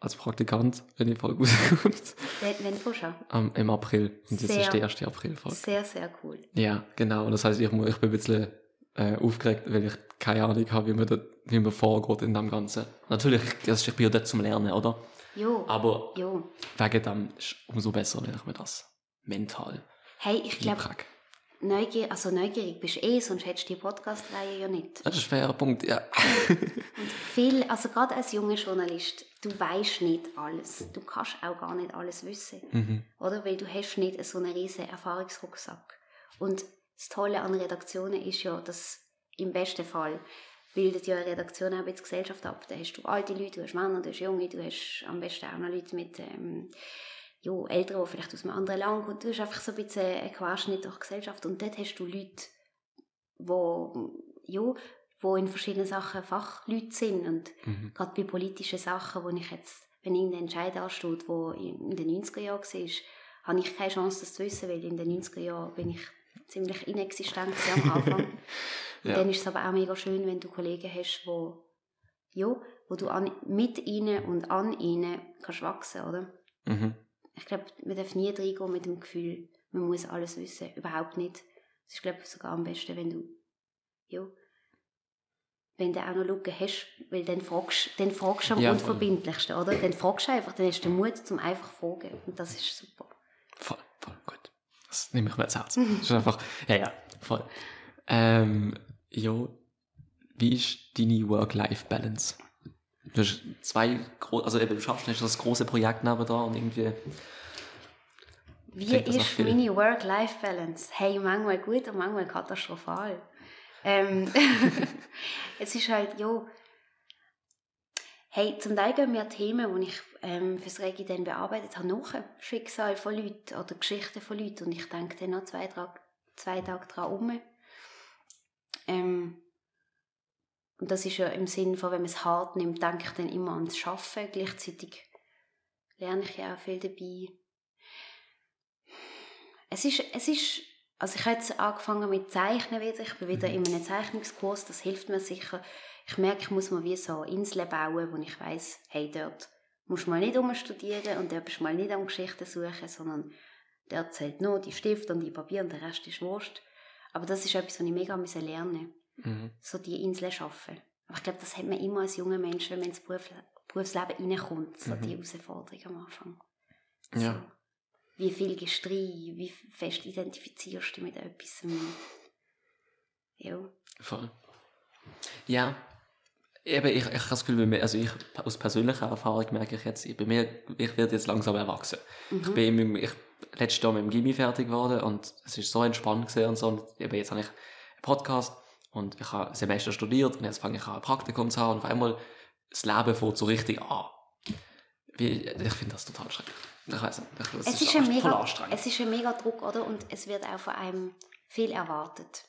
als Praktikant, wenn die Folge rauskommt.
Wenn, du schon?
Um, Im April. Und das ist die erste Aprilfolge.
Sehr, sehr cool.
Ja, genau. Das heißt, ich, ich bin ein bisschen äh, aufgeregt, weil ich keine Ahnung habe, wie man, da, wie man vorgeht in dem Ganzen. Natürlich, das, ich bin ja dort zum Lernen, oder?
Jo.
Aber
jo.
wegen dem ist umso besser, wenn ich mir das mental
Hey, ich glaube, Neugier, also neugierig bist du eh, sonst hättest du die Podcast-Reihe ja nicht.
Das ist ein fairer Punkt, ja.
und viel, also gerade als junger Journalist, du weißt nicht alles. Du kannst auch gar nicht alles wissen. Mhm. Oder? Weil du hast nicht so einen riesen Erfahrungsrucksack. Und das Tolle an Redaktionen ist ja, dass im besten Fall bildet ja eine Redaktion auch jetzt Gesellschaft ab. Da hast du alte Leute, du hast Männer, du hast Junge, du hast am besten auch noch Leute mit ähm, ja, Eltern, die vielleicht aus einem anderen Land kommen. Du hast einfach so ein bisschen einen Querschnitt durch die Gesellschaft und dort hast du Leute, die, ja, wo in verschiedenen Sachen Fachleute sind und mhm. gerade bei politischen Sachen, wo ich jetzt, wenn irgendein Entscheid ansteht, wo in den 90er Jahren war, habe ich keine Chance, das zu wissen, weil in den 90er Jahren bin ich ziemlich inexistent am Anfang. ja. dann ist es aber auch mega schön, wenn du Kollegen hast, wo, ja, wo du an, mit ihnen und an ihnen kannst wachsen, oder? Mhm. Ich glaube, man darf nie reingehen mit dem Gefühl, man muss alles wissen. Überhaupt nicht. Es ist, glaube ich, sogar am besten, wenn du, ja, wenn du auch noch Lücken hast, weil dann fragst, dann fragst du am ja, unverbindlichsten, oder? Dann fragst du einfach, dann hast du den Mut zum einfach fragen und das ist super.
Voll, voll, gut. Das nehme ich mir ins Herz. Das ist einfach, ja, ja, voll. Ähm, ja, wie ist deine Work-Life-Balance? Du hast zwei, also eben, du schaffst nicht das große Projekt neben da und irgendwie
Wie ist meine Work-Life-Balance? Hey, manchmal gut und manchmal katastrophal. Ähm, es ist halt, ja, Hey, zum Teil gehen mir Themen, die ich ähm, fürs Regi dann bearbeitet habe, nach. Schicksal von Leuten oder Geschichten von Leuten. Und ich denke dann noch zwei, zwei Tage dran um. Ähm, und das ist ja im Sinn von, wenn man es hart nimmt, denke ich dann immer ans Schaffen. Gleichzeitig lerne ich ja auch viel dabei. Es ist, es ist, also ich habe jetzt angefangen mit Zeichnen wieder. Ich bin wieder mhm. in einem Zeichnungskurs, das hilft mir sicher ich merke, ich muss mir wie so Inseln bauen, wo ich weiß, hey, dort musst du mal nicht umstudieren und dort bist du mal nicht am Geschichten suchen, sondern dort zählt nur die Stift und die Papier und der Rest ist Wurst. Aber das ist etwas, was ich mega lernen musste. Mhm. So die Inseln schaffen. Aber ich glaube, das hat man immer als junger Mensch, wenn man ins Beruf, Berufsleben reinkommt, so mhm. die Herausforderung am Anfang. So. Ja. Wie viel gehst wie fest identifizierst du mit etwas?
Ja. Voll. Ja, Eben, ich, ich habe das Gefühl, mir, also ich, aus persönlicher Erfahrung merke ich jetzt, bei mir, ich werde jetzt langsam erwachsen. Mhm. Ich bin mit, ich, letztes Jahr mit dem Gimmi fertig geworden und es ist so entspannt gesehen und so. Und eben jetzt habe ich einen Podcast und ich habe ein Semester studiert und jetzt fange ich an, ein Praktikum zu haben und auf einmal das Leben fängt so richtig an. Wie, ich finde das total schrecklich. Ich weiß nicht,
ich, es, ist, ist ein mega, es ist ein mega Druck, oder? Und es wird auch von einem viel erwartet.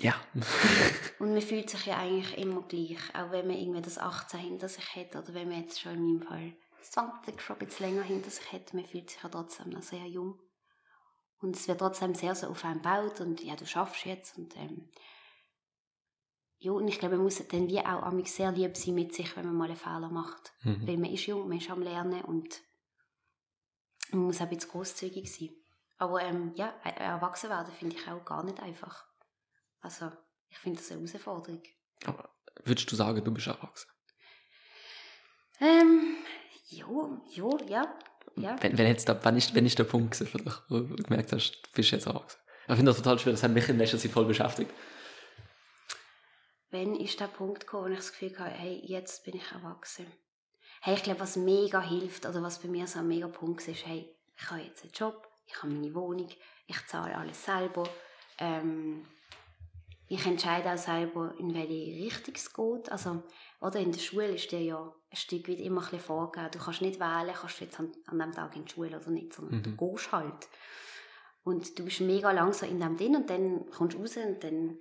Ja.
und man fühlt sich ja eigentlich immer gleich, auch wenn man irgendwie das 18 hinter sich hat oder wenn man jetzt schon in meinem Fall das 20 schon ein bisschen länger hinter sich hat, man fühlt sich ja trotzdem noch sehr jung. Und es wird trotzdem sehr so auf einen gebaut und ja, du schaffst jetzt und ähm, ja, und ich glaube, man muss dann wie auch amig sehr lieb sein mit sich, wenn man mal einen Fehler macht. Mhm. Weil man ist jung, man ist am Lernen und man muss auch ein bisschen grosszügig sein. Aber ähm, ja, erwachsen werden finde ich auch gar nicht einfach. Also, ich finde das eine Herausforderung.
Aber würdest du sagen, du bist erwachsen?
Ähm, jo, jo, ja. ja.
Wenn, wenn, jetzt da, wann, ist, wenn ist der Punkt für dich, wo du gemerkt hast, du bist jetzt erwachsen? Ich finde das total schwer, das hat mich in letzter Zeit voll beschäftigt.
Wann ist der Punkt gekommen, wo ich das Gefühl habe, hey, jetzt bin ich erwachsen? Hey, ich glaube, was mega hilft, oder was bei mir so ein mega Punkt ist, hey, ich habe jetzt einen Job, ich habe meine Wohnung, ich zahle alles selber, ähm, ich entscheide auch selber, in welche Richtung es geht. Also, oder in der Schule ist dir ja ein Stück weit immer ein bisschen vorgegeben. Du kannst nicht wählen, kannst du jetzt an, an dem Tag in die Schule oder nicht, sondern mhm. du gehst halt. Und du bist mega langsam in dem drin und dann kommst du raus und dann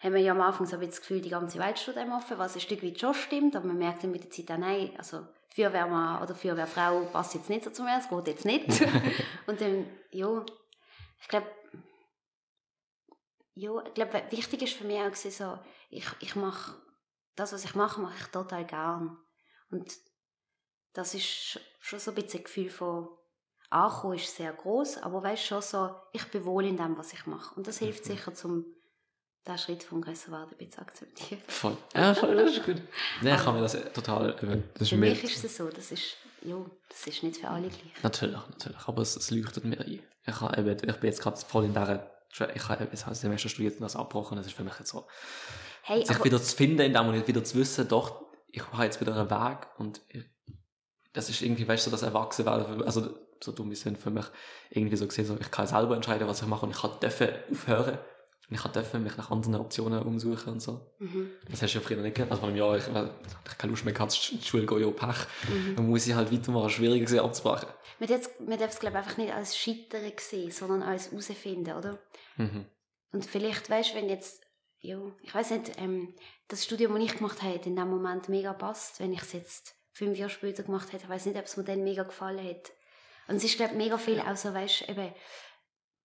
haben wir ja am Anfang so ein bisschen das Gefühl, die ganze Welt steht einem offen, was ein Stück weit schon stimmt, aber man merkt dann mit der Zeit auch, nein, also Feuerwehrmann oder Feuerwehrfrau passt jetzt nicht so zu mir, es geht jetzt nicht. und dann, ja, ich glaube, ja, ich glaube, wichtig ist für mich auch so, ich, ich mache, das, was ich mache, mache ich total gern. Und das ist schon so ein bisschen ein Gefühl von, Ankommen ist sehr groß, aber weißt schon so, ich bin wohl in dem, was ich mache. Und das hilft sicher, zum den Schritt vom werden ein bisschen zu akzeptieren.
Voll. Ja, voll, das ist gut. Nein, ich kann mir das total...
Das für mich ist es so, das ist, ja, das ist nicht für alle gleich.
Natürlich, natürlich, aber es, es leuchtet mir ein. Ich, ich bin jetzt gerade voll in dieser ich habe jetzt ein Semester studiert und das abgebrochen. Das ist für mich jetzt so, hey, sich wieder zu finden in dem und wieder zu wissen, doch, ich habe jetzt wieder einen Weg und ich, das ist irgendwie, weißt du, so das Erwachsenwerden, also so dumm ist für mich irgendwie so gesehen, so, ich kann selber entscheiden, was ich mache und ich kann dürfen aufhören und ich durfte mich nach anderen Optionen umsuchen und so. Mhm. Das hast du ja früher nicht gehabt. Also vor einem Jahr, ich, ich habe keine Lust mehr gehabt, die Schule gehen, ja, Pech. Mhm. Dann muss ich halt weitermachen, schwieriger gewesen abzubrechen.
Man darf es, glaube ich, einfach nicht als Scheitern sehen, sondern als herausfinden, oder? Mhm. Und vielleicht, weißt du, wenn jetzt, ja, ich weiß nicht, ähm, das Studium, das ich gemacht habe, in dem Moment mega passt, wenn ich es jetzt fünf Jahre später gemacht hätte, ich weiß nicht, ob es mir dann mega gefallen hat. Und es ist, glaube ich, mega viel auch so, weißt du, eben,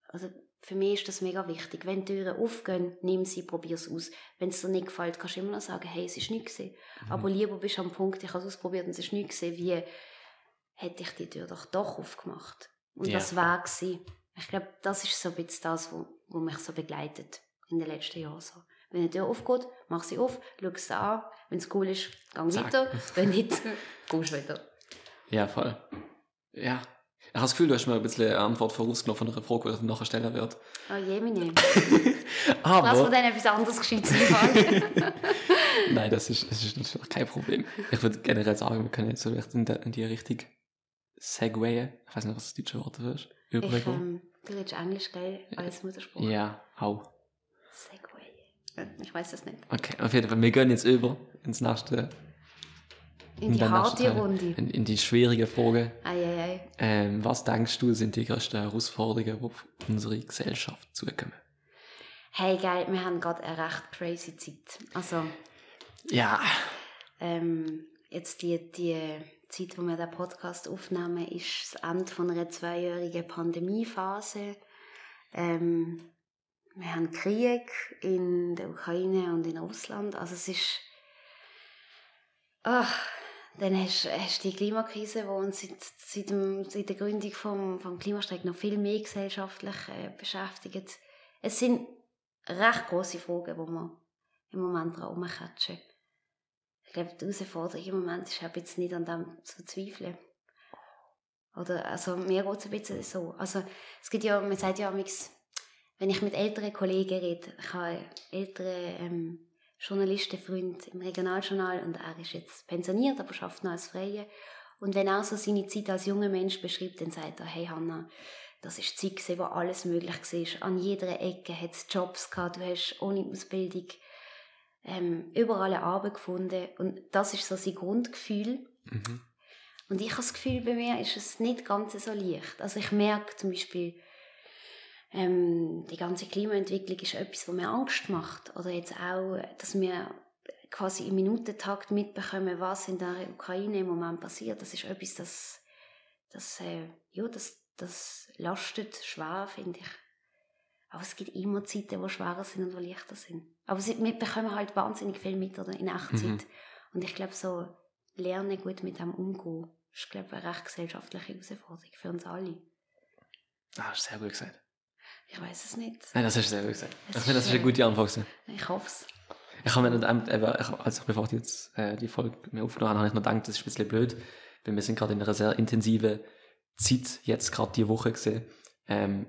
also für mich ist das mega wichtig. Wenn Türen aufgehen, nimm sie, probier es aus. Wenn es dir nicht gefällt, kannst du immer noch sagen, hey, es ist nichts Mhm. Aber lieber bist du am Punkt, ich habe es ausprobiert und es ist nichts wie hätte ich die Tür doch doch aufgemacht. Und ja. das war gewesen. Ich glaube, das ist so ein bisschen das, was wo mich so begleitet in den letzten Jahren. So. Wenn eine Tür aufgeht, mach sie auf, schau sie an. Wenn es cool ist, gang weiter. Wenn nicht, gehst du weiter.
Ja, voll. Ja, ich habe das Gefühl, du hast mir ein bisschen eine Antwort vorausgenommen von einer Frage, die ich nachher stellen werde.
Oh je, meine. Aber... Lass mir dann etwas anderes gescheit.
Nein, das ist, das ist natürlich kein Problem. Ich würde generell sagen, wir können jetzt vielleicht in, in die Richtung segwayen. Ich weiß nicht, was das deutsche Wort dafür ist.
Ich, ähm, du redest Englisch, gell, als Muttersprache?
Ja, auch.
Segway. Ich weiß es nicht.
Okay, auf jeden Fall. Wir gehen jetzt über ins nächste.
In die harte Runde.
In, in, die schwierige Frage.
Eieiei.
Ähm, was denkst du, sind die größten Herausforderungen, die auf unsere Gesellschaft zukommen?
Hey, geil, wir haben gerade eine recht crazy Zeit. Also.
Ja.
Ähm, jetzt die, die Zeit, wo wir den Podcast aufnehmen, ist das Ende von einer zweijährigen Pandemiephase. Ähm, wir haben Krieg in der Ukraine und in Russland. Also es ist... Ach, dann hast, du die Klimakrise, die uns seit, seit, dem, seit der Gründung vom, vom Klimastreik noch viel mehr gesellschaftlich äh, beschäftigt. Es sind recht große Fragen, die wir im Moment dran rumkatschen glaube, die Herausforderung im Moment ist auch jetzt nicht an dem zu zweifeln. Oder, also, mir geht es ein bisschen so. Also, es gibt ja, man sagt ja, wenn ich mit älteren Kollegen rede, ich habe einen älteren ähm, Journalistenfreund im Regionaljournal und er ist jetzt pensioniert, aber schafft noch als Freie. Und wenn er so seine Zeit als junger Mensch beschreibt, dann sagt er, hey Hanna, das ist die Zeit, wo alles möglich war. An jeder Ecke hat es Jobs gehabt, du hast ohne Ausbildung ähm, überall eine Arbeit gefunden und das ist so sein Grundgefühl. Mhm. Und ich habe das Gefühl, bei mir ist es nicht ganz so leicht. Also ich merke zum Beispiel, ähm, die ganze Klimaentwicklung ist etwas, was mir Angst macht. Oder jetzt auch, dass wir quasi im Minutentakt mitbekommen, was in der Ukraine im Moment passiert. Das ist etwas, das, das, äh, ja, das, das lastet schwer, finde ich. Aber es gibt immer Zeiten, die schwerer sind und die leichter sind. Aber wir bekommen halt wahnsinnig viel mit oder, in Echtzeit. Mhm. Und ich glaube, so lernen gut mit dem umgehen, ist, glaube ich, eine recht gesellschaftliche Herausforderung für uns alle.
Ah, hast du sehr gut gesagt.
Ich weiß es nicht.
Nein, das hast du sehr gut gesagt. ich finde, das ist eine gute Antwort.
Ich hoffe es.
Ich habe mir dann, also bevor ich jetzt äh, die Folge mir aufgenommen habe, habe ich noch gedacht, das ist ein bisschen blöd, weil wir sind gerade in einer sehr intensiven Zeit, jetzt gerade die Woche gesehen, ähm,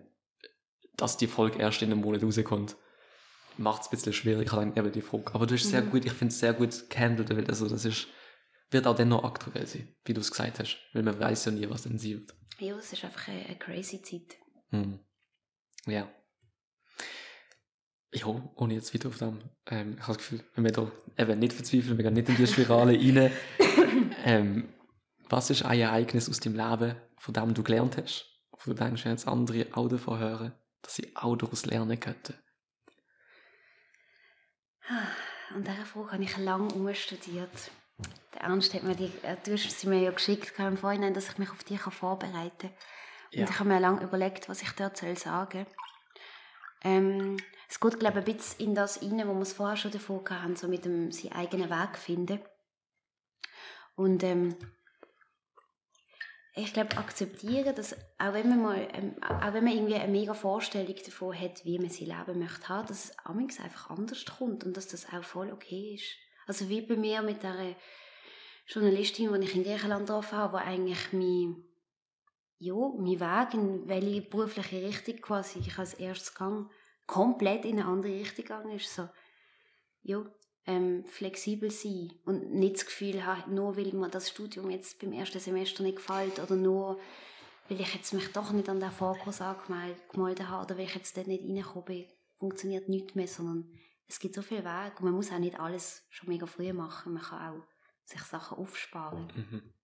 dass die Folge erst in einem Monat rauskommt macht es ein bisschen schwierig, dann eben die Frage. Aber du hast mhm. sehr gut, ich finde es sehr gut gehandelt, weil also das ist, wird auch dann noch aktuell sein, wie du es gesagt hast, weil man weiß ja nie, was dann sie wird.
Ja, es ist einfach eine, eine crazy Zeit.
Mhm. Ja. Ja, ohne jetzt wieder auf dem, ähm, ich habe das Gefühl, wenn wir da eben nicht verzweifeln, wir gehen nicht in die Spirale rein. Ähm, was ist ein Ereignis aus deinem Leben, von dem du gelernt hast, wo du denkst, wenn jetzt andere auch davon hören, dass sie auch daraus lernen könnten?
An dieser Frage habe ich lange umstudiert. Der Ernst hat mir die, äh, du hast sie mir ja geschickt im Vorhinein, dass ich mich auf dich vorbereiten kann. Ja. Und ich habe mir lange überlegt, was ich dort soll sagen ähm, Es geht, glaube ich, ein bisschen in das rein, wo wir es vorher schon davor hatten, so mit dem seinen eigenen Weg finden. Und ähm, ich glaube, akzeptieren, dass auch wenn man mal, ähm, auch wenn man irgendwie eine mega Vorstellung davon hat, wie man sein Leben möchte haben, dass es amigs einfach anders kommt und dass das auch voll okay ist. Also wie bei mir mit der Journalistin, die ich in Griechenland getroffen habe, wo eigentlich mein, ja, mein Weg, in welche berufliche Richtung quasi ich als erstes gang, komplett in eine andere Richtung gegangen ist. So, ja, ähm, flexibel sein und nicht das Gefühl haben, nur weil mir das Studium jetzt beim ersten Semester nicht gefällt oder nur weil ich jetzt mich doch nicht an den Fokus angemeldet habe oder weil ich jetzt dort nicht reingekommen bin, funktioniert nichts mehr, sondern es gibt so viel Weg und man muss auch nicht alles schon mega früh machen, man kann auch sich Sachen aufsparen. Mhm.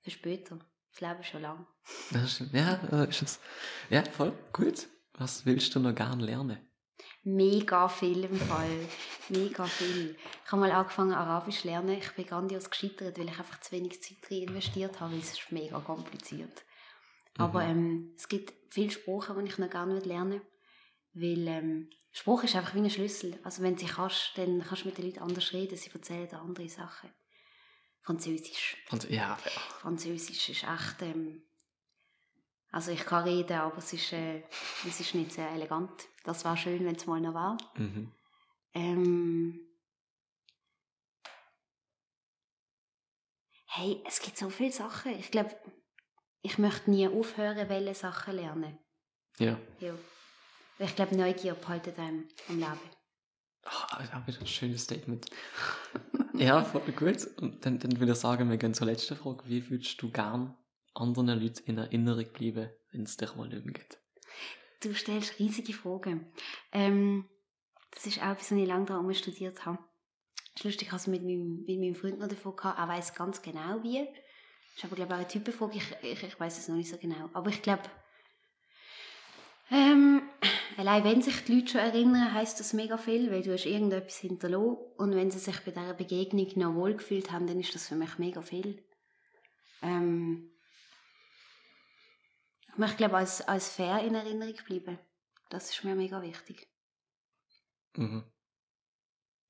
Für später. Das Leben ist schon lang.
Ja, ist es. Ja, voll gut. Was willst du noch gerne lernen?
Mega viel im Fall. Mega viel. Ich habe mal angefangen, Arabisch zu lernen. Ich bin grandios gescheitert, weil ich einfach zu wenig Zeit drin investiert habe. Es ist mega kompliziert. Mhm. Aber ähm, es gibt viele Sprachen, die ich noch gerne lernen will. Weil ähm, Spruch ist einfach wie ein Schlüssel. Also wenn du sie kannst, dann kannst du mit den Leuten anders reden. Sie erzählen dir andere Sachen. Französisch.
Und, ja, ja.
Französisch ist echt... Ähm, also ich kann reden, aber es ist, äh, es ist nicht sehr elegant. Das war schön, wenn es mal noch war. Mhm. Ähm, hey, es gibt so viele Sachen. Ich glaube, ich möchte nie aufhören, welche Sachen lernen.
Ja.
ja. Ich glaube, Neugier behaltet einem am Leben.
Ach, auch wieder ein schönes Statement. ja, voll gut. Und dann, dann würde ich sagen, wir gehen zur letzten Frage. Wie würdest du gern anderen Leuten in Erinnerung bleiben, wenn es dich mal nicht geht?
Du stellst riesige Fragen. Ähm, das ist auch was ich lange daran studiert habe. Das ist lustig, ich hatte mit meinem, mit meinem Freund noch davon gehabt, er weiß ganz genau wie. Das ist aber, glaube ich, auch eine Typenfrage, ich, ich, ich weiß es noch nicht so genau. Aber ich glaube, ähm, allein wenn sich die Leute schon erinnern, heisst das mega viel, weil du hast irgendetwas hinterlassen und wenn sie sich bei dieser Begegnung noch wohlgefühlt haben, dann ist das für mich mega viel. Ähm, ich möchte, glaube als, als fair in Erinnerung bleiben. Das ist mir mega wichtig.
Mhm.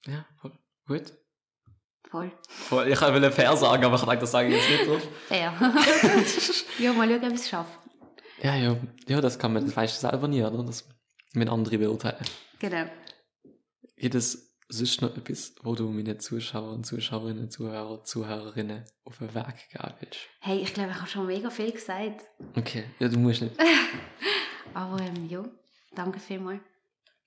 Ja, voll. Gut.
Voll.
voll. Ich wollte fair sagen, aber ich dachte, das sage ich jetzt nicht drauf.
Fair. ja, mal schauen, ob ich es schaffe.
Ja, ja, ja, das kann man, das weißt du selber nie, oder? Das mit anderen beurteilen.
Genau.
Gibt es sonst noch etwas, wo du meine Zuschauer und Zuschauerinnen, Zuhörer, Zuhörerinnen auf den Weg geben willst?
Hey, ich glaube, ich habe schon mega viel gesagt.
Okay, ja, du musst nicht.
Aber ähm, ja, danke vielmals.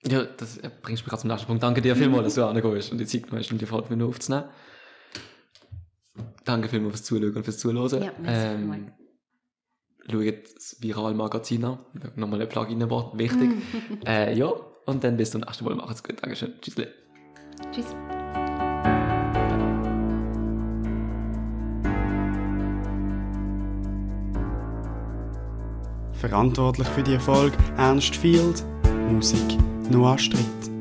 Ja, das bringst mich gerade zum nächsten Punkt. Danke dir vielmals, dass du angekommen und die Zeit genommen hast, um die Folge wieder aufzunehmen. Danke vielmals fürs Zuschauen und fürs Zuhören.
Ja, merci vielmals.
Schaut das Viral-Magazin an. Nochmal ein Plugin-Wort, wichtig. äh, ja, und dann bis zum nächsten Mal. Macht's gut. Dankeschön. Tschüss.
Tschüss.
Verantwortlich für die Erfolg Ernst Field, Musik Noah Stritt.